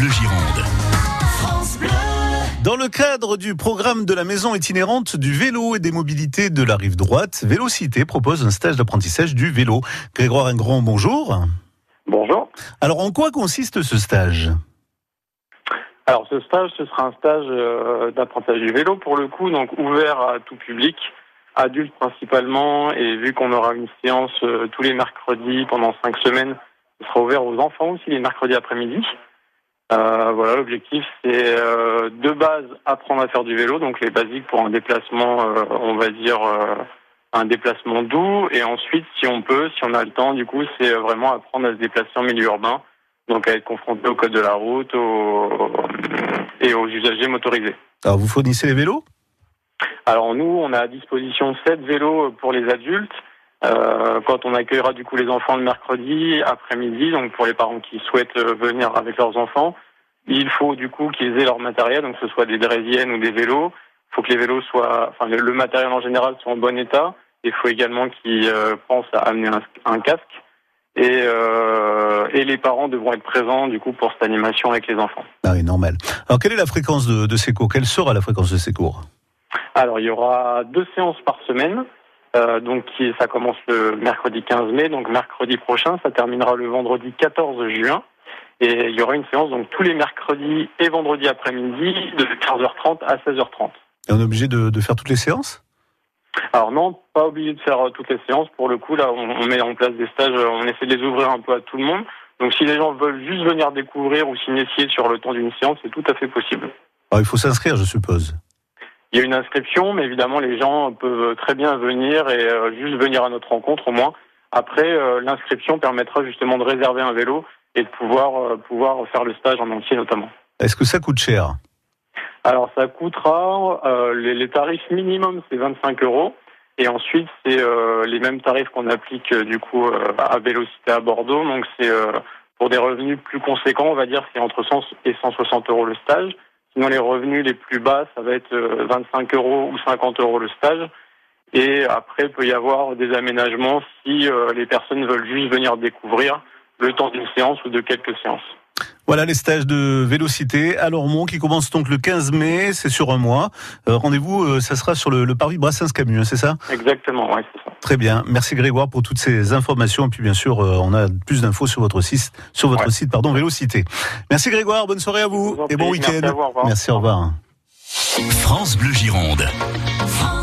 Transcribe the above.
Bleu Gironde. Dans le cadre du programme de la maison itinérante du vélo et des mobilités de la rive droite, Vélocité propose un stage d'apprentissage du vélo. Grégoire Ingrand, bonjour. Bonjour. Alors en quoi consiste ce stage? Alors ce stage, ce sera un stage euh, d'apprentissage du vélo pour le coup, donc ouvert à tout public, adultes principalement, et vu qu'on aura une séance euh, tous les mercredis pendant cinq semaines, ce sera ouvert aux enfants aussi les mercredis après-midi. Euh, voilà, l'objectif c'est euh, de base apprendre à faire du vélo, donc les basiques pour un déplacement, euh, on va dire un déplacement doux, et ensuite si on peut, si on a le temps, du coup c'est vraiment apprendre à se déplacer en milieu urbain, donc à être confronté au code de la route au- et aux usagers motorisés. Alors vous fournissez les vélos? Alors nous, on a à disposition sept vélos pour les adultes. Euh, quand on accueillera du coup les enfants le mercredi après-midi, donc pour les parents qui souhaitent euh, venir avec leurs enfants, il faut du coup qu'ils aient leur matériel, donc que ce soit des draisiennes ou des vélos. Il faut que les vélos soient, enfin le, le matériel en général soit en bon état. Il faut également qu'ils euh, pensent à amener un, un casque. Et, euh, et les parents devront être présents du coup pour cette animation avec les enfants. Ah oui, normal. Alors quelle est la fréquence de, de ces cours? Quelle sera la fréquence de ces cours? Alors, il y aura deux séances par semaine. Euh, donc, ça commence le mercredi 15 mai. Donc, mercredi prochain, ça terminera le vendredi 14 juin. Et il y aura une séance donc tous les mercredis et vendredis après-midi de 15h30 à 16h30. Et on est obligé de, de faire toutes les séances? Alors non, pas obligé de faire euh, toutes les séances. Pour le coup, là, on, on met en place des stages. euh, On essaie de les ouvrir un peu à tout le monde. Donc, si les gens veulent juste venir découvrir ou s'initier sur le temps d'une séance, c'est tout à fait possible. Alors il faut s'inscrire, je suppose. Il y a une inscription, mais évidemment, les gens peuvent très bien venir et euh, juste venir à notre rencontre au moins. Après, euh, l'inscription permettra justement de réserver un vélo et de pouvoir euh, pouvoir faire le stage en entier notamment. Est-ce que ça coûte cher? Alors, ça coûtera les, les tarifs minimum, c'est 25 euros. Et ensuite, c'est les mêmes tarifs qu'on applique du coup à Vélocité à Bordeaux. Donc, c'est pour des revenus plus conséquents, on va dire, c'est entre 100 et 160 euros le stage. Sinon, les revenus les plus bas, ça va être euh, 25 euros ou 50 euros le stage. Et après, il peut y avoir des aménagements si euh, les personnes veulent juste venir découvrir le temps d'une séance ou de quelques séances. Voilà les stages de Vélocité à Lormont qui commencent donc le 15 mai, c'est sur un mois. Euh, Rendez-vous, euh, ça sera sur le, le parvis Brassens-Camus, hein, c'est ça? Exactement, c'est ça. Très bien. Merci Grégoire pour toutes ces informations. Et puis bien sûr, euh, on a plus d'infos sur votre site, sur votre Ouais. site, pardon, Vélocité. Merci Grégoire, bonne soirée à vous et bon. Merci week-end. vous, au revoir. Merci, au revoir. France Bleu Gironde. France